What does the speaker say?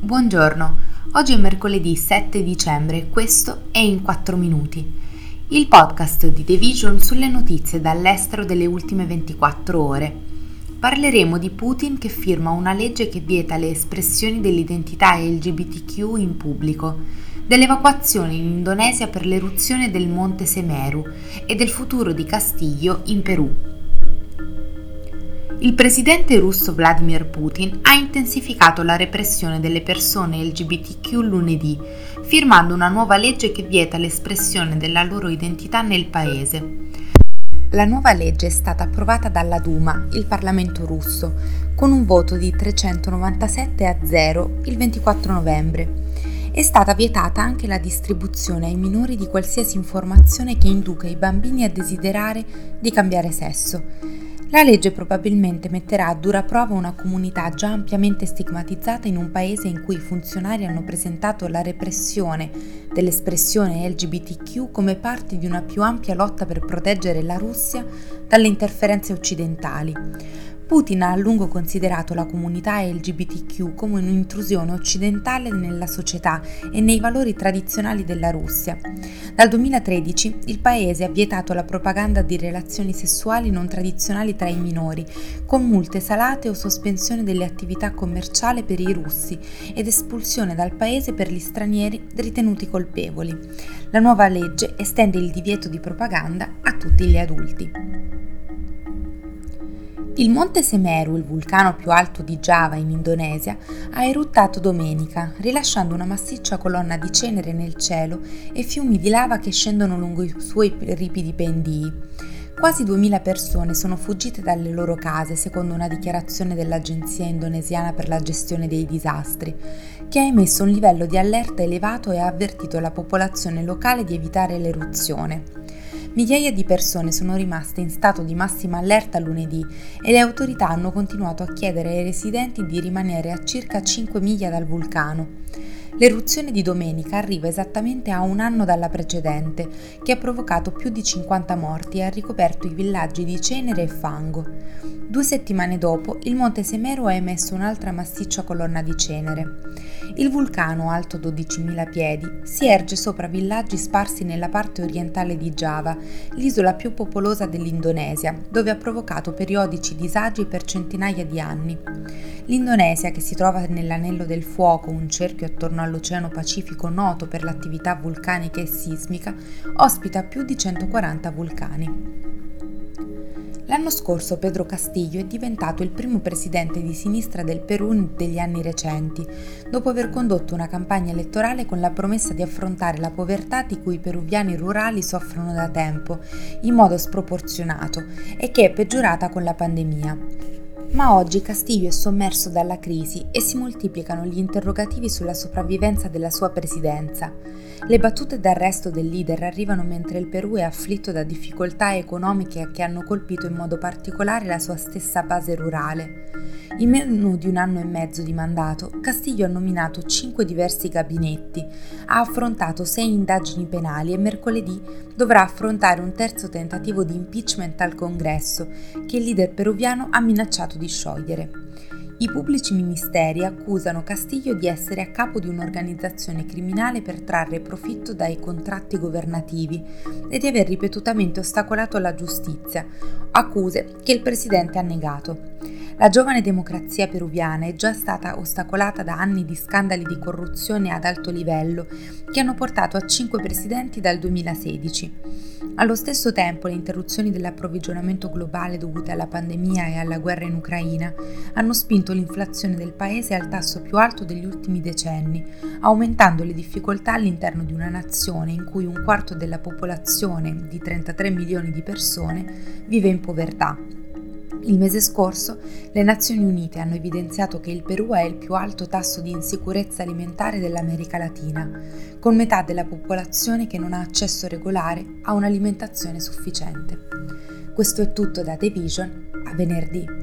Buongiorno, oggi è mercoledì 7 dicembre e questo è In 4 Minuti, il podcast di The Vision sulle notizie dall'estero delle ultime 24 ore. Parleremo di Putin che firma una legge che vieta le espressioni dell'identità LGBTQ in pubblico, dell'evacuazione in Indonesia per l'eruzione del monte Semeru e del futuro di Castiglio in Perù. Il presidente russo Vladimir Putin ha intensificato la repressione delle persone LGBTQ lunedì, firmando una nuova legge che vieta l'espressione della loro identità nel paese. La nuova legge è stata approvata dalla Duma, il Parlamento russo, con un voto di 397 a 0 il 24 novembre. È stata vietata anche la distribuzione ai minori di qualsiasi informazione che induca i bambini a desiderare di cambiare sesso la legge probabilmente metterà a dura prova una comunità già ampiamente stigmatizzata in un paese in cui i funzionari hanno presentato la repressione dell'espressione LGBTQ come parte di una più ampia lotta per proteggere la Russia dalle interferenze occidentali. Putin ha a lungo considerato la comunità LGBTQ come un'intrusione occidentale nella società e nei valori tradizionali della Russia. Dal 2013 il paese ha vietato la propaganda di relazioni sessuali non tradizionali tra i minori, con multe salate o sospensione delle attività commerciali per i russi ed espulsione dal paese per gli stranieri ritenuti colpevoli. La nuova legge estende il divieto di propaganda a tutti gli adulti. Il monte Semeru, il vulcano più alto di Java in Indonesia, ha eruttato domenica, rilasciando una massiccia colonna di cenere nel cielo e fiumi di lava che scendono lungo i suoi ripidi pendii. Quasi 2000 persone sono fuggite dalle loro case, secondo una dichiarazione dell'Agenzia indonesiana per la gestione dei disastri, che ha emesso un livello di allerta elevato e ha avvertito la popolazione locale di evitare l'eruzione. Migliaia di persone sono rimaste in stato di massima allerta lunedì e le autorità hanno continuato a chiedere ai residenti di rimanere a circa 5 miglia dal vulcano. L'eruzione di domenica arriva esattamente a un anno dalla precedente, che ha provocato più di 50 morti e ha ricoperto i villaggi di cenere e fango. Due settimane dopo, il monte Semeru ha emesso un'altra massiccia colonna di cenere. Il vulcano, alto 12.000 piedi, si erge sopra villaggi sparsi nella parte orientale di Java, l'isola più popolosa dell'Indonesia, dove ha provocato periodici disagi per centinaia di anni. L'Indonesia, che si trova nell'anello del fuoco, un cerchio attorno all'Oceano Pacifico noto per l'attività vulcanica e sismica, ospita più di 140 vulcani. L'anno scorso Pedro Castillo è diventato il primo presidente di sinistra del Perù degli anni recenti, dopo aver condotto una campagna elettorale con la promessa di affrontare la povertà di cui i peruviani rurali soffrono da tempo, in modo sproporzionato, e che è peggiorata con la pandemia. Ma oggi Castillo è sommerso dalla crisi e si moltiplicano gli interrogativi sulla sopravvivenza della sua presidenza. Le battute d'arresto del leader arrivano mentre il Perù è afflitto da difficoltà economiche che hanno colpito in modo particolare la sua stessa base rurale. In meno di un anno e mezzo di mandato, Castillo ha nominato cinque diversi gabinetti, ha affrontato sei indagini penali e mercoledì dovrà affrontare un terzo tentativo di impeachment al Congresso, che il leader peruviano ha minacciato di sciogliere. I pubblici ministeri accusano Castillo di essere a capo di un'organizzazione criminale per trarre profitto dai contratti governativi e di aver ripetutamente ostacolato la giustizia, accuse che il presidente ha negato. La giovane democrazia peruviana è già stata ostacolata da anni di scandali di corruzione ad alto livello che hanno portato a cinque presidenti dal 2016. Allo stesso tempo le interruzioni dell'approvvigionamento globale dovute alla pandemia e alla guerra in Ucraina hanno spinto l'inflazione del paese al tasso più alto degli ultimi decenni, aumentando le difficoltà all'interno di una nazione in cui un quarto della popolazione, di 33 milioni di persone, vive in povertà. Il mese scorso le Nazioni Unite hanno evidenziato che il Perù ha il più alto tasso di insicurezza alimentare dell'America Latina, con metà della popolazione che non ha accesso regolare a un'alimentazione sufficiente. Questo è tutto da The Vision, a venerdì.